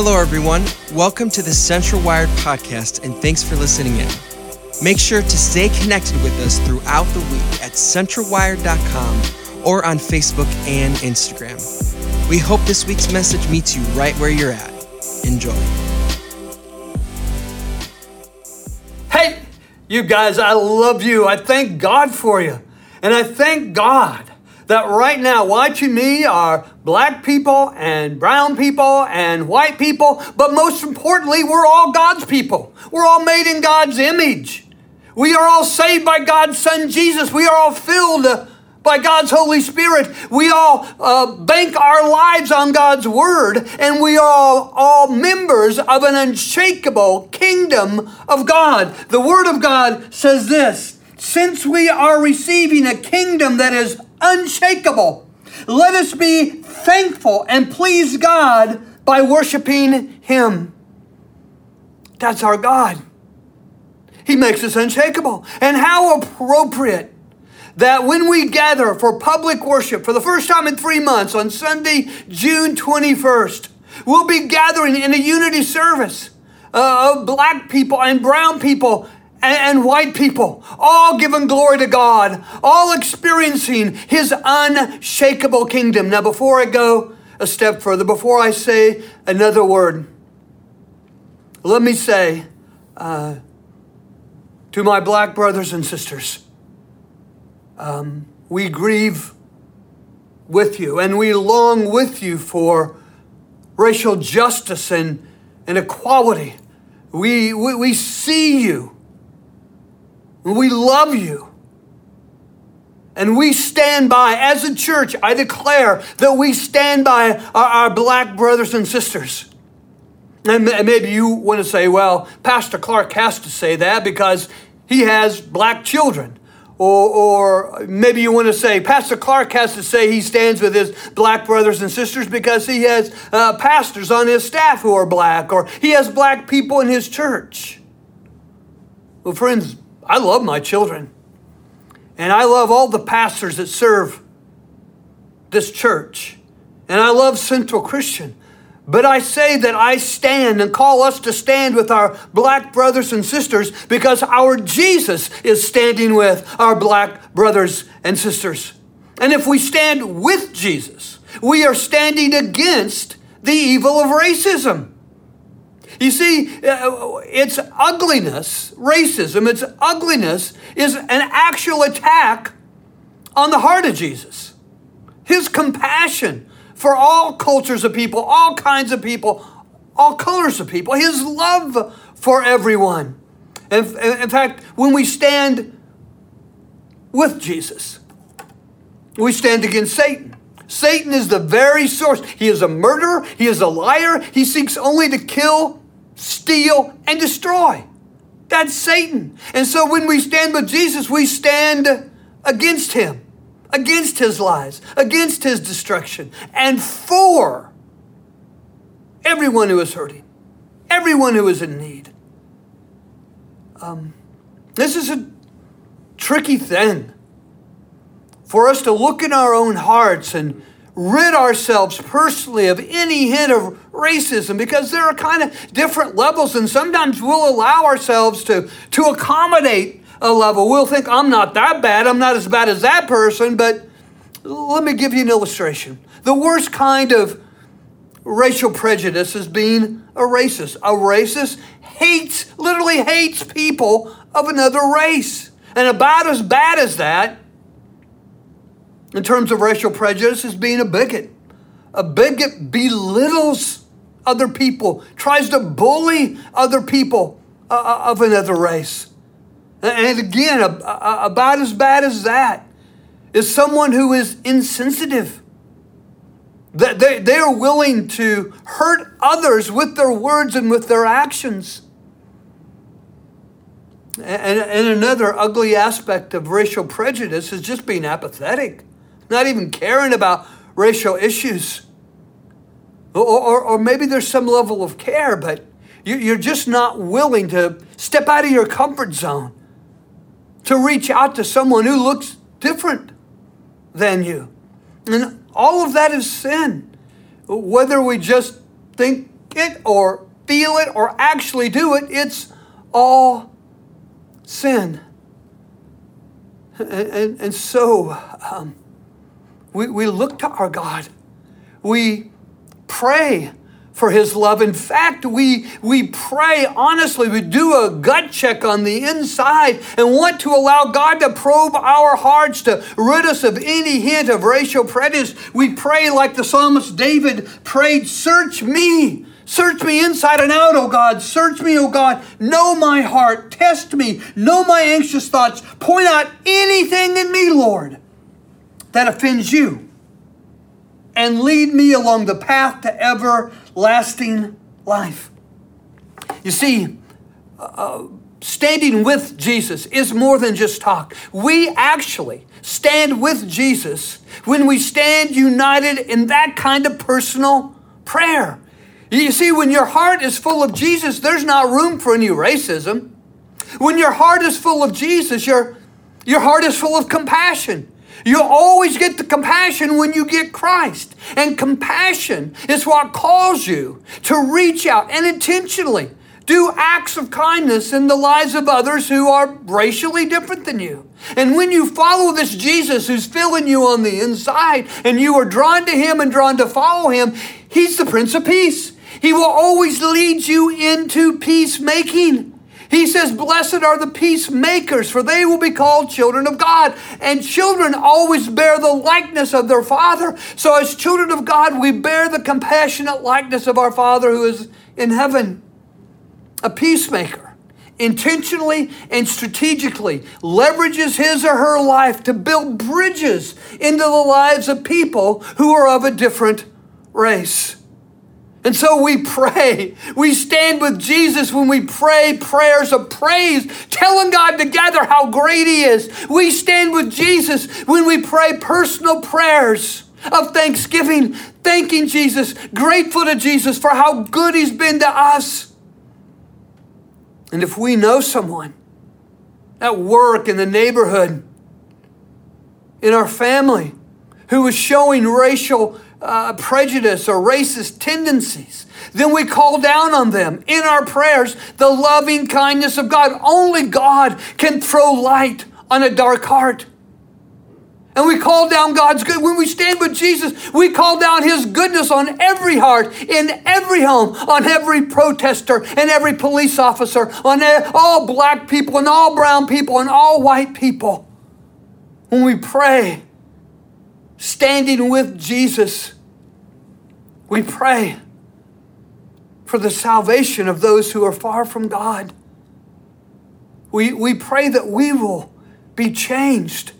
Hello, everyone. Welcome to the Central Wired podcast, and thanks for listening in. Make sure to stay connected with us throughout the week at centralwired.com or on Facebook and Instagram. We hope this week's message meets you right where you're at. Enjoy. Hey, you guys, I love you. I thank God for you. And I thank God that right now watching me are black people and brown people and white people, but most importantly, we're all God's people. We're all made in God's image. We are all saved by God's Son Jesus. We are all filled by God's Holy Spirit. We all uh, bank our lives on God's Word, and we are all, all members of an unshakable kingdom of God. The Word of God says this since we are receiving a kingdom that is unshakable. Let us be thankful and please God by worshiping Him. That's our God. He makes us unshakable. And how appropriate that when we gather for public worship for the first time in three months on Sunday, June 21st, we'll be gathering in a unity service uh, of black people and brown people and, white people, all giving glory to God, all experiencing His unshakable kingdom. Now, before I go a step further, before I say another word, let me say uh, to my black brothers and sisters, um, we grieve with you and we long with you for racial justice and, and equality. We, we, we see you we love you. And we stand by, as a church, I declare that we stand by our, our black brothers and sisters. And maybe you want to say, well, Pastor Clark has to say that because he has black children. Or, or maybe you want to say, Pastor Clark has to say he stands with his black brothers and sisters because he has uh, pastors on his staff who are black, or he has black people in his church. Well, friends, I love my children. And I love all the pastors that serve this church. And I love Central Christian. But I say that I stand and call us to stand with our black brothers and sisters because our Jesus is standing with our black brothers and sisters. And if we stand with Jesus, we are standing against the evil of racism. You see, uh, its ugliness, racism, its ugliness is an actual attack on the heart of Jesus. His compassion for all cultures of people, all kinds of people, all colors of people, his love for everyone. And in fact, when we stand with Jesus, we stand against Satan. Satan is the very source. He is a murderer. He is a liar. He seeks only to kill, steal, and destroy. That's Satan. And so when we stand with Jesus, we stand against him, against his lies, against his destruction, and for everyone who is hurting, everyone who is in need. Um, this is a tricky thing for us to look in our own hearts and rid ourselves personally of any hint of racism because there are kind of different levels, and sometimes we'll allow ourselves to, to accommodate a level. We'll think, I'm not that bad, I'm not as bad as that person, but let me give you an illustration. The worst kind of racial prejudice is being a racist. A racist hates, literally hates people of another race. And about as bad as that in terms of racial prejudice is being a bigot. A bigot belittles other people, tries to bully other people uh, uh of another race. And again, about as bad as that is someone who is insensitive. They, they are willing to hurt others with their words and with their actions. And, and another ugly aspect of racial prejudice is just being apathetic not even caring about racial issues. Or, or, or maybe there's some level of care, but you're just not willing to step out of your comfort zone to reach out to someone who looks different than you. And all of that is sin. Whether we just think it or feel it or actually do it. It's all sin. And, and, and so um, we, we look to our God. We pray for his love. In fact, we, we pray honestly, we do a gut check on the inside and want to allow God to probe our hearts to rid us of any hint of racial prejudice. We pray like the psalmist David prayed, Search me. Search me inside and out, O God. Search me, O God. Know my heart. Test me. Know my anxious thoughts. Point out anything in me, Lord, that offends you. And lead me along the path to everlasting life. You see, uh, standing with Jesus is more than just talk. We actually stand with Jesus when we stand united in that kind of personal prayer. You see, when your heart is full of Jesus, there's not room for any racism. When your heart is full of Jesus, your, your heart is full of compassion. You always get the compassion when you get Christ. And compassion is what calls you to reach out and intentionally do acts of kindness in the lives of others who are racially different than you. And when you follow this Jesus who's filling you on the inside and you are drawn to him and drawn to follow him, he's the Prince of Peace. He will always lead you into peacemaking. He says, Blessed are the peacemakers, for they will be called children of God. And children always bear the likeness of their Father. So, as children of God, we bear the compassionate likeness of our Father who is in heaven. A peacemaker intentionally and strategically leverages his or her life to build bridges into the lives of people who are of a different race. And so we pray. We stand with Jesus when we pray prayers of praise, telling God together how great He is. We stand with Jesus when we pray personal prayers of thanksgiving, thanking Jesus, grateful to Jesus for how good He's been to us. And if we know someone at work, in the neighborhood, in our family, who is showing racial uh, prejudice or racist tendencies, then we call down on them in our prayers the loving kindness of God. Only God can throw light on a dark heart. And we call down God's good. When we stand with Jesus, we call down His goodness on every heart, in every home, on every protester and every police officer, on all black people and all brown people and all white people. When we pray, standing with Jesus, we pray for the salvation of those who are far from God. We, we pray that we will be changed,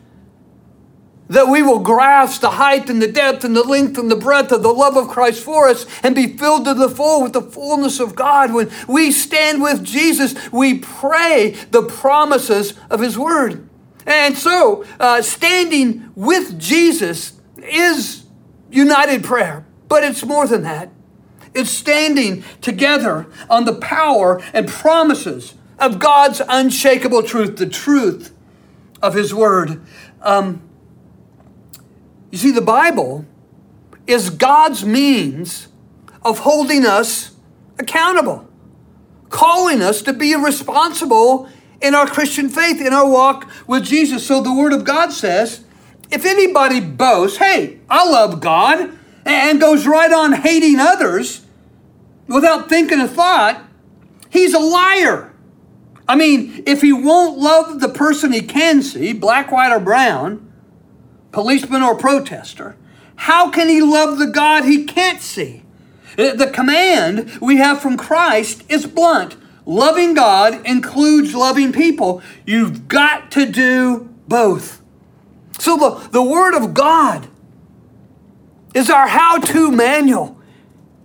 that we will grasp the height and the depth and the length and the breadth of the love of Christ for us and be filled to the full with the fullness of God. When we stand with Jesus, we pray the promises of His Word. And so, uh, standing with Jesus is united prayer, but it's more than that. It's standing together on the power and promises of God's unshakable truth, the truth of His Word. Um, you see, the Bible is God's means of holding us accountable, calling us to be responsible in our Christian faith, in our walk with Jesus. So the Word of God says, if anybody boasts, hey, I love God, and goes right on hating others without thinking a thought, he's a liar. I mean, if he won't love the person he can see, black, white, or brown, policeman or protester, how can he love the God he can't see? Uh, the command we have from Christ is blunt Loving God includes loving people. You've got to do both. So the, the Word of God is our how to manual.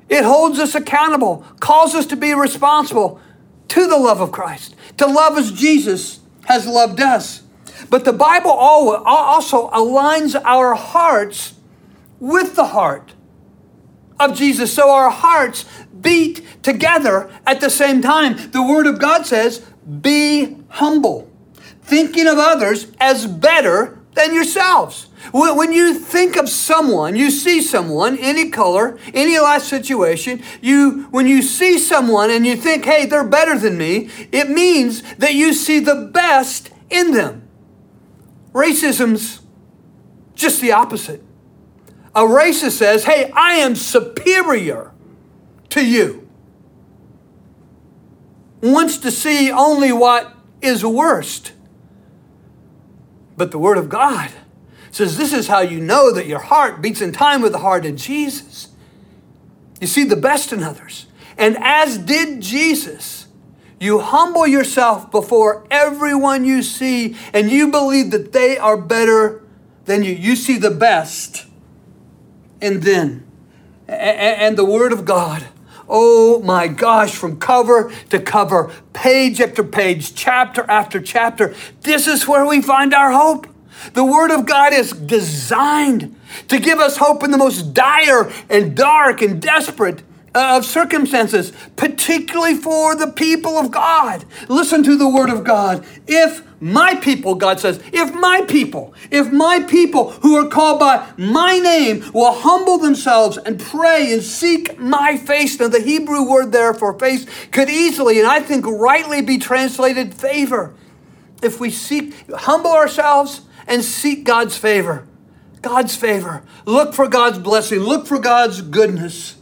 It holds us accountable, calls us to be responsible to the love of Christ, to love as Jesus has loved us. But the Bible also aligns our hearts with the heart of Jesus. So our hearts beat together at the same time. The Word of God says, be humble, thinking of others as better than yourselves. When you think of someone, you see someone, any color, any life situation, you when you see someone and you think, hey, they're better than me, it means that you see the best in them. Racism's just the opposite. A racist says, hey, I am superior to you. Wants to see only what is worst. But the Word of God says this is how you know that your heart beats in time with the heart of Jesus. You see the best in others. And as did Jesus, you humble yourself before everyone you see and you believe that they are better than you. You see the best and then. And the Word of God. Oh my gosh, from cover to cover, page after page, chapter after chapter, this is where we find our hope. The Word of God is designed to give us hope in the most dire and dark and desperate uh, of circumstances, particularly for the people of God. Listen to the Word of God. If my people, God says, if my people, if my people who are called by my name will humble themselves and pray and seek my face. Now, the Hebrew word there for face could easily, and I think rightly, be translated favor. If we seek, humble ourselves and seek God's favor. God's favor. Look for God's blessing. Look for God's goodness.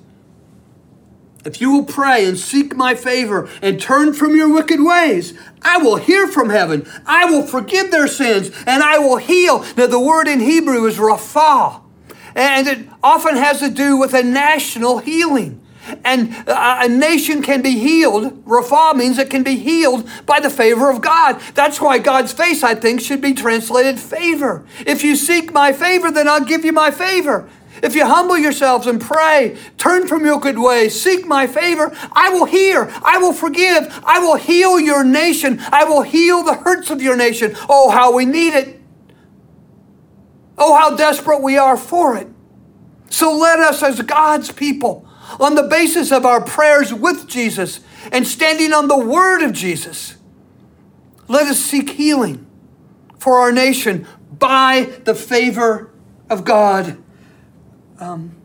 If you will pray and seek my favor and turn from your wicked ways, I will hear from heaven. I will forgive their sins and I will heal. Now, the word in Hebrew is rapha, and it often has to do with a national healing. And uh, a nation can be healed. Rapha means it can be healed by the favor of God. That's why God's face, I think, should be translated favor. If you seek my favor, then I'll give you my favor. If you humble yourselves and pray, turn from your good ways, seek my favor, I will hear, I will forgive, I will heal your nation, I will heal the hurts of your nation. Oh, how we need it. Oh, how desperate we are for it. So let us, as God's people, on the basis of our prayers with Jesus and standing on the word of Jesus, let us seek healing for our nation by the favor of God. Um,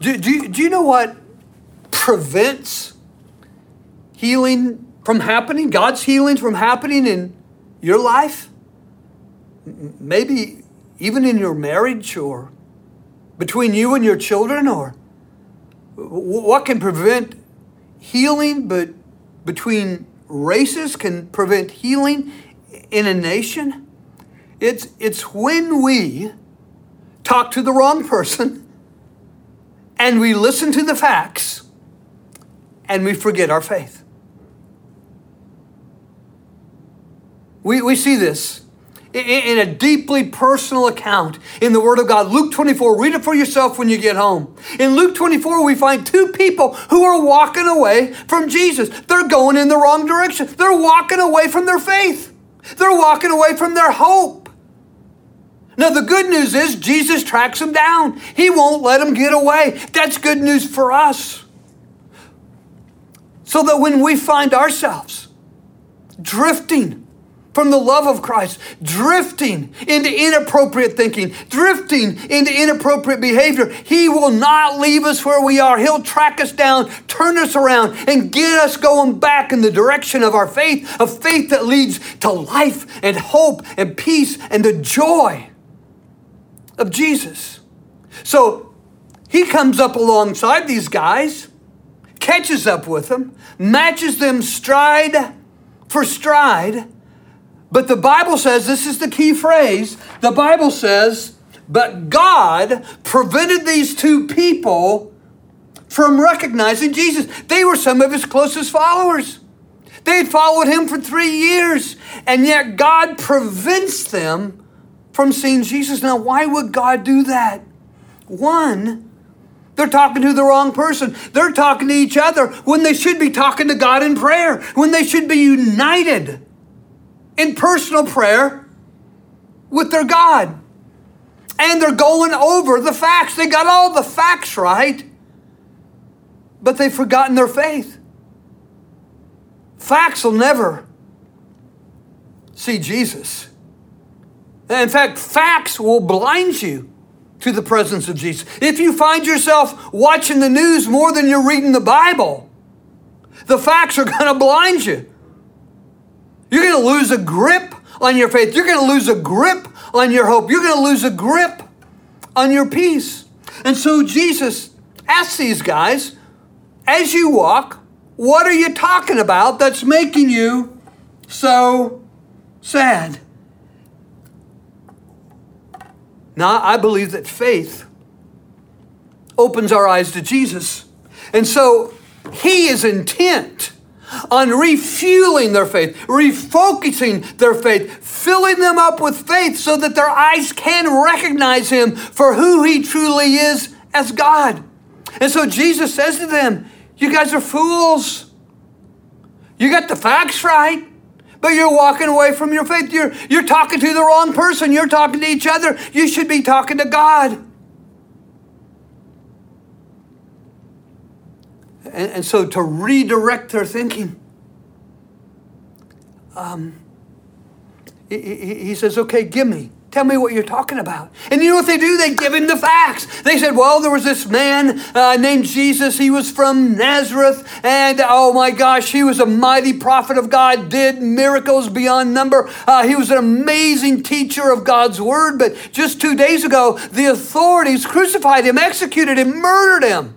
do, do, do you know what prevents healing from happening? God's healing from happening in your life? Maybe even in your marriage or between you and your children or what can prevent healing but between races can prevent healing in a nation it's it's when we talk to the wrong person and we listen to the facts and we forget our faith we, we see this in a deeply personal account in the Word of God. Luke 24, read it for yourself when you get home. In Luke 24, we find two people who are walking away from Jesus. They're going in the wrong direction, they're walking away from their faith, they're walking away from their hope. Now, the good news is Jesus tracks them down. He won't let them get away. That's good news for us. So that when we find ourselves drifting, from the love of Christ, drifting into inappropriate thinking, drifting into inappropriate behavior. He will not leave us where we are. He'll track us down, turn us around, and get us going back in the direction of our faith, a faith that leads to life and hope and peace and the joy of Jesus. So he comes up alongside these guys, catches up with them, matches them stride for stride but the Bible says this is the key phrase. The Bible says, but God prevented these two people from recognizing Jesus. They were some of his closest followers. They had followed him for three years, and yet God prevents them from seeing Jesus. Now, why would God do that? One, they're talking to the wrong person. They're talking to each other when they should be talking to God in prayer, when they should be united in personal prayer with their God. And they're going over the facts. They got all the facts right, but they've forgotten their faith. Facts will never see Jesus. In fact, facts will blind you to the presence of Jesus. If you find yourself watching the news more than you're reading the Bible, the facts are going to blind you. You're going to lose a grip on your faith. You're going to lose a grip on your hope. You're going to lose a grip on your peace. And so Jesus asks these guys, as you walk, what are you talking about that's making you so sad? Now, I believe that faith opens our eyes to Jesus. And so he is intent on refueling their faith, refocusing their faith, filling them up with faith so that their eyes can recognize him for who he truly is as God. And so Jesus says to them, You guys are fools. You got the facts right, but you're walking away from your faith. You're, you're talking to the wrong person. You're talking to each other. You should be talking to God. And, and so to redirect their thinking, um, he, he says, okay, give me. Tell me what you're talking about. And you know what they do? They give him the facts. They said, well, there was this man uh, named Jesus. He was from Nazareth. And oh my gosh, he was a mighty prophet of God, did miracles beyond number. Uh, he was an amazing teacher of God's word. But just two days ago, the authorities crucified him, executed him, murdered him.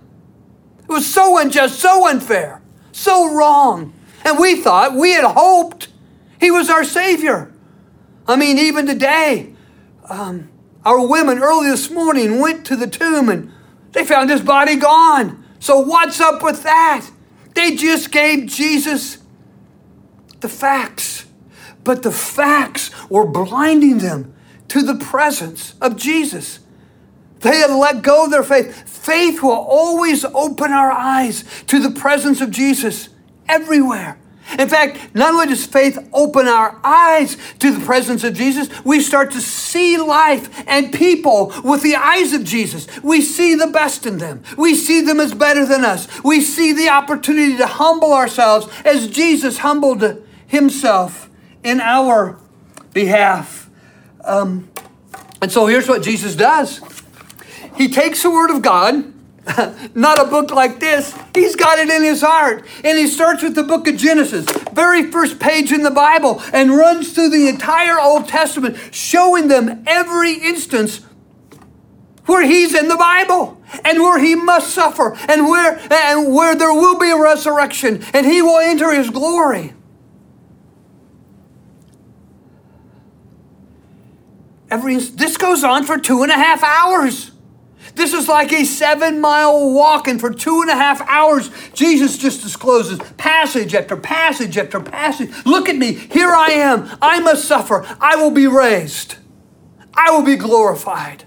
It was so unjust, so unfair, so wrong. And we thought, we had hoped he was our Savior. I mean, even today, um, our women early this morning went to the tomb and they found his body gone. So, what's up with that? They just gave Jesus the facts, but the facts were blinding them to the presence of Jesus. They had let go of their faith. Faith will always open our eyes to the presence of Jesus everywhere. In fact, not only does faith open our eyes to the presence of Jesus, we start to see life and people with the eyes of Jesus. We see the best in them. We see them as better than us. We see the opportunity to humble ourselves as Jesus humbled himself in our behalf. Um, and so here's what Jesus does he takes the Word of God, not a book like this, he's got it in his heart. And he starts with the book of Genesis, very first page in the Bible, and runs through the entire Old Testament, showing them every instance where he's in the Bible and where he must suffer and where and where there will be a resurrection and he will enter his glory. Every this goes on for two and a half hours. This is like a seven mile walk, and for two and a half hours, Jesus just discloses passage after passage after passage. Look at me. Here I am. I must suffer. I will be raised. I will be glorified.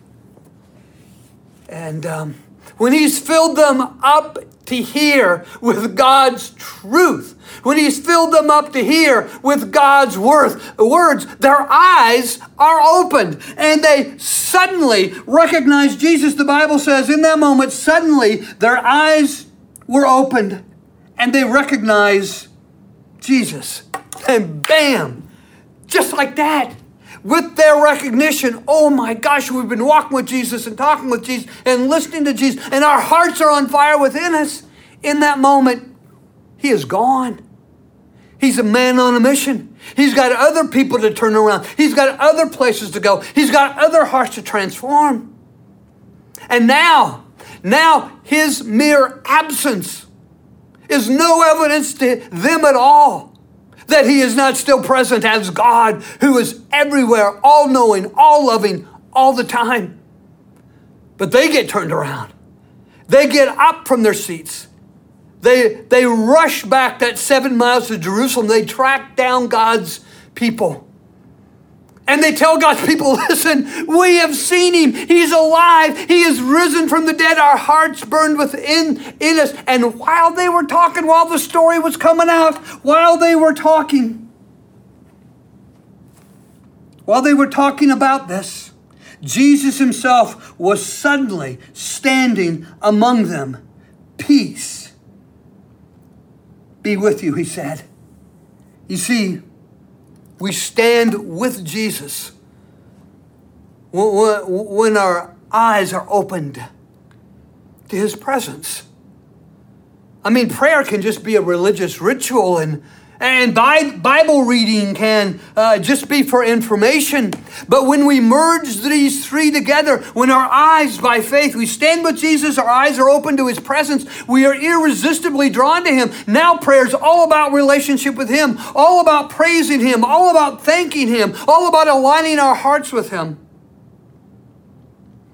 And um, when he's filled them up to here with God's truth, when He's filled them up to here with God's worth, words, their eyes are opened and they suddenly recognize Jesus. The Bible says in that moment, suddenly their eyes were opened and they recognize Jesus. And bam, just like that with their recognition, oh my gosh, we've been walking with Jesus and talking with Jesus and listening to Jesus, and our hearts are on fire within us. In that moment, He is gone. He's a man on a mission. He's got other people to turn around. He's got other places to go. He's got other hearts to transform. And now, now his mere absence is no evidence to them at all that he is not still present as God who is everywhere, all knowing, all loving, all the time. But they get turned around. They get up from their seats. They, they rush back that seven miles to Jerusalem. They track down God's people. And they tell God's people, listen, we have seen him. He's alive. He is risen from the dead. Our hearts burned within in us. And while they were talking, while the story was coming out, while they were talking, while they were talking about this, Jesus himself was suddenly standing among them. Peace be with you, he said. You see, we stand with Jesus when our eyes are opened to His presence. I mean, prayer can just be a religious ritual and and Bible reading can uh, just be for information. But when we merge these three together, when our eyes by faith, we stand with Jesus, our eyes are open to his presence, we are irresistibly drawn to him. Now prayer is all about relationship with him, all about praising him, all about thanking him, all about aligning our hearts with him.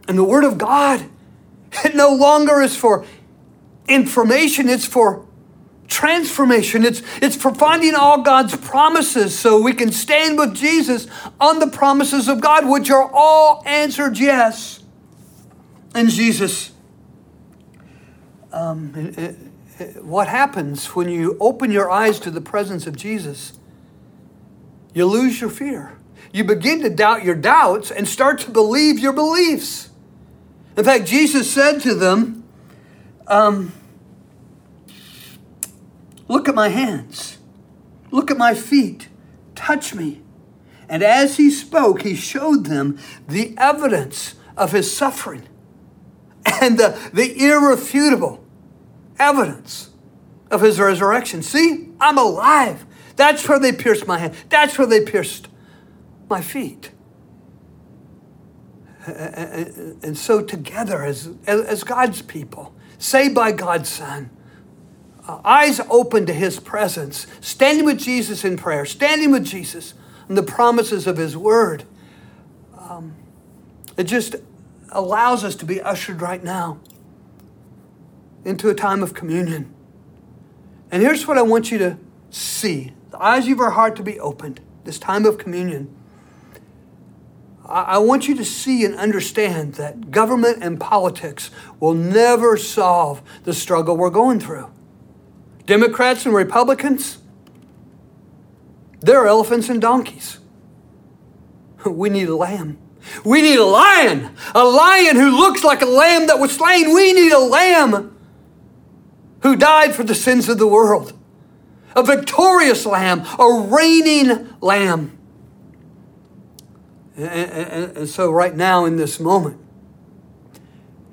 And the word of God, it no longer is for information, it's for transformation. It's, it's for finding all God's promises so we can stand with Jesus on the promises of God, which are all answered yes. And Jesus, um, it, it, what happens when you open your eyes to the presence of Jesus? You lose your fear. You begin to doubt your doubts and start to believe your beliefs. In fact, Jesus said to them, um, Look at my hands. Look at my feet. Touch me. And as he spoke, he showed them the evidence of his suffering and the, the irrefutable evidence of his resurrection. See, I'm alive. That's where they pierced my hand. That's where they pierced my feet. And so, together, as, as God's people, saved by God's Son, uh, eyes open to his presence, standing with Jesus in prayer, standing with Jesus and the promises of his word. Um, it just allows us to be ushered right now into a time of communion. And here's what I want you to see the eyes of your heart to be opened, this time of communion. I want you to see and understand that government and politics will never solve the struggle we're going through. Democrats and Republicans, they're elephants and donkeys. We need a lamb. We need a lion, a lion who looks like a lamb that was slain. We need a lamb who died for the sins of the world, a victorious lamb, a reigning lamb. And, and, and so, right now, in this moment,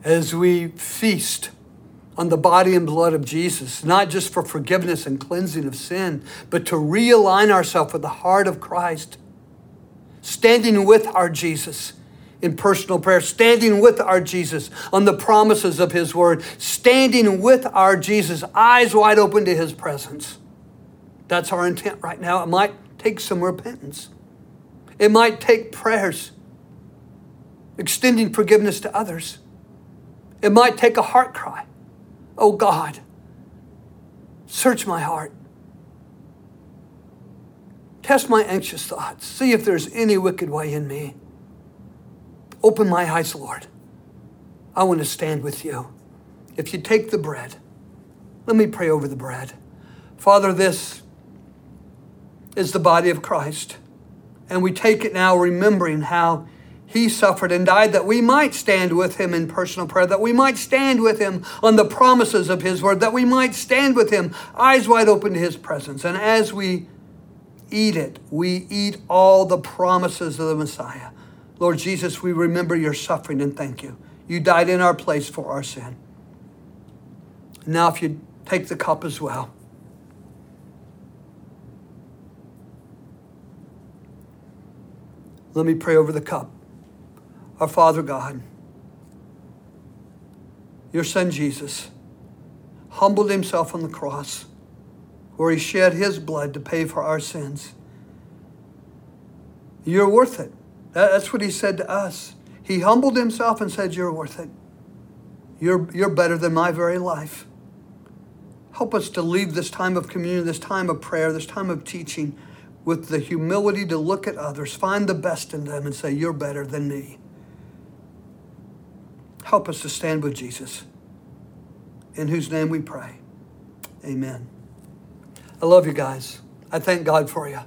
as we feast on the body and blood of Jesus, not just for forgiveness and cleansing of sin, but to realign ourselves with the heart of Christ, standing with our Jesus in personal prayer, standing with our Jesus on the promises of His Word, standing with our Jesus, eyes wide open to His presence. That's our intent right now. It might take some repentance, it might take prayers, extending forgiveness to others. It might take a heart cry. Oh God, search my heart. Test my anxious thoughts. See if there's any wicked way in me. Open my eyes, Lord. I want to stand with you. If you take the bread, let me pray over the bread. Father, this is the body of Christ. And we take it now remembering how he suffered and died that we might stand with him in personal prayer, that we might stand with him on the promises of his word, that we might stand with him eyes wide open to his presence. And as we eat it, we eat all the promises of the Messiah. Lord Jesus, we remember your suffering and thank you. You died in our place for our sin. Now, if you take the cup as well. Let me pray over the cup. Our Father God, your Son Jesus humbled himself on the cross where he shed his blood to pay for our sins. You're worth it. That's what he said to us. He humbled himself and said, You're worth it. You're, you're better than my very life. Help us to leave this time of communion, this time of prayer, this time of teaching with the humility to look at others, find the best in them, and say, You're better than me. Help us to stand with Jesus, in whose name we pray. Amen. I love you guys. I thank God for you.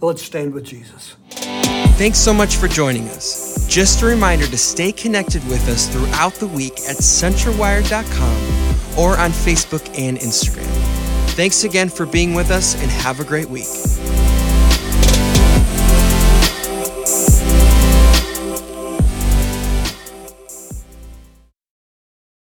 Let's stand with Jesus. Thanks so much for joining us. Just a reminder to stay connected with us throughout the week at centralwired.com or on Facebook and Instagram. Thanks again for being with us and have a great week.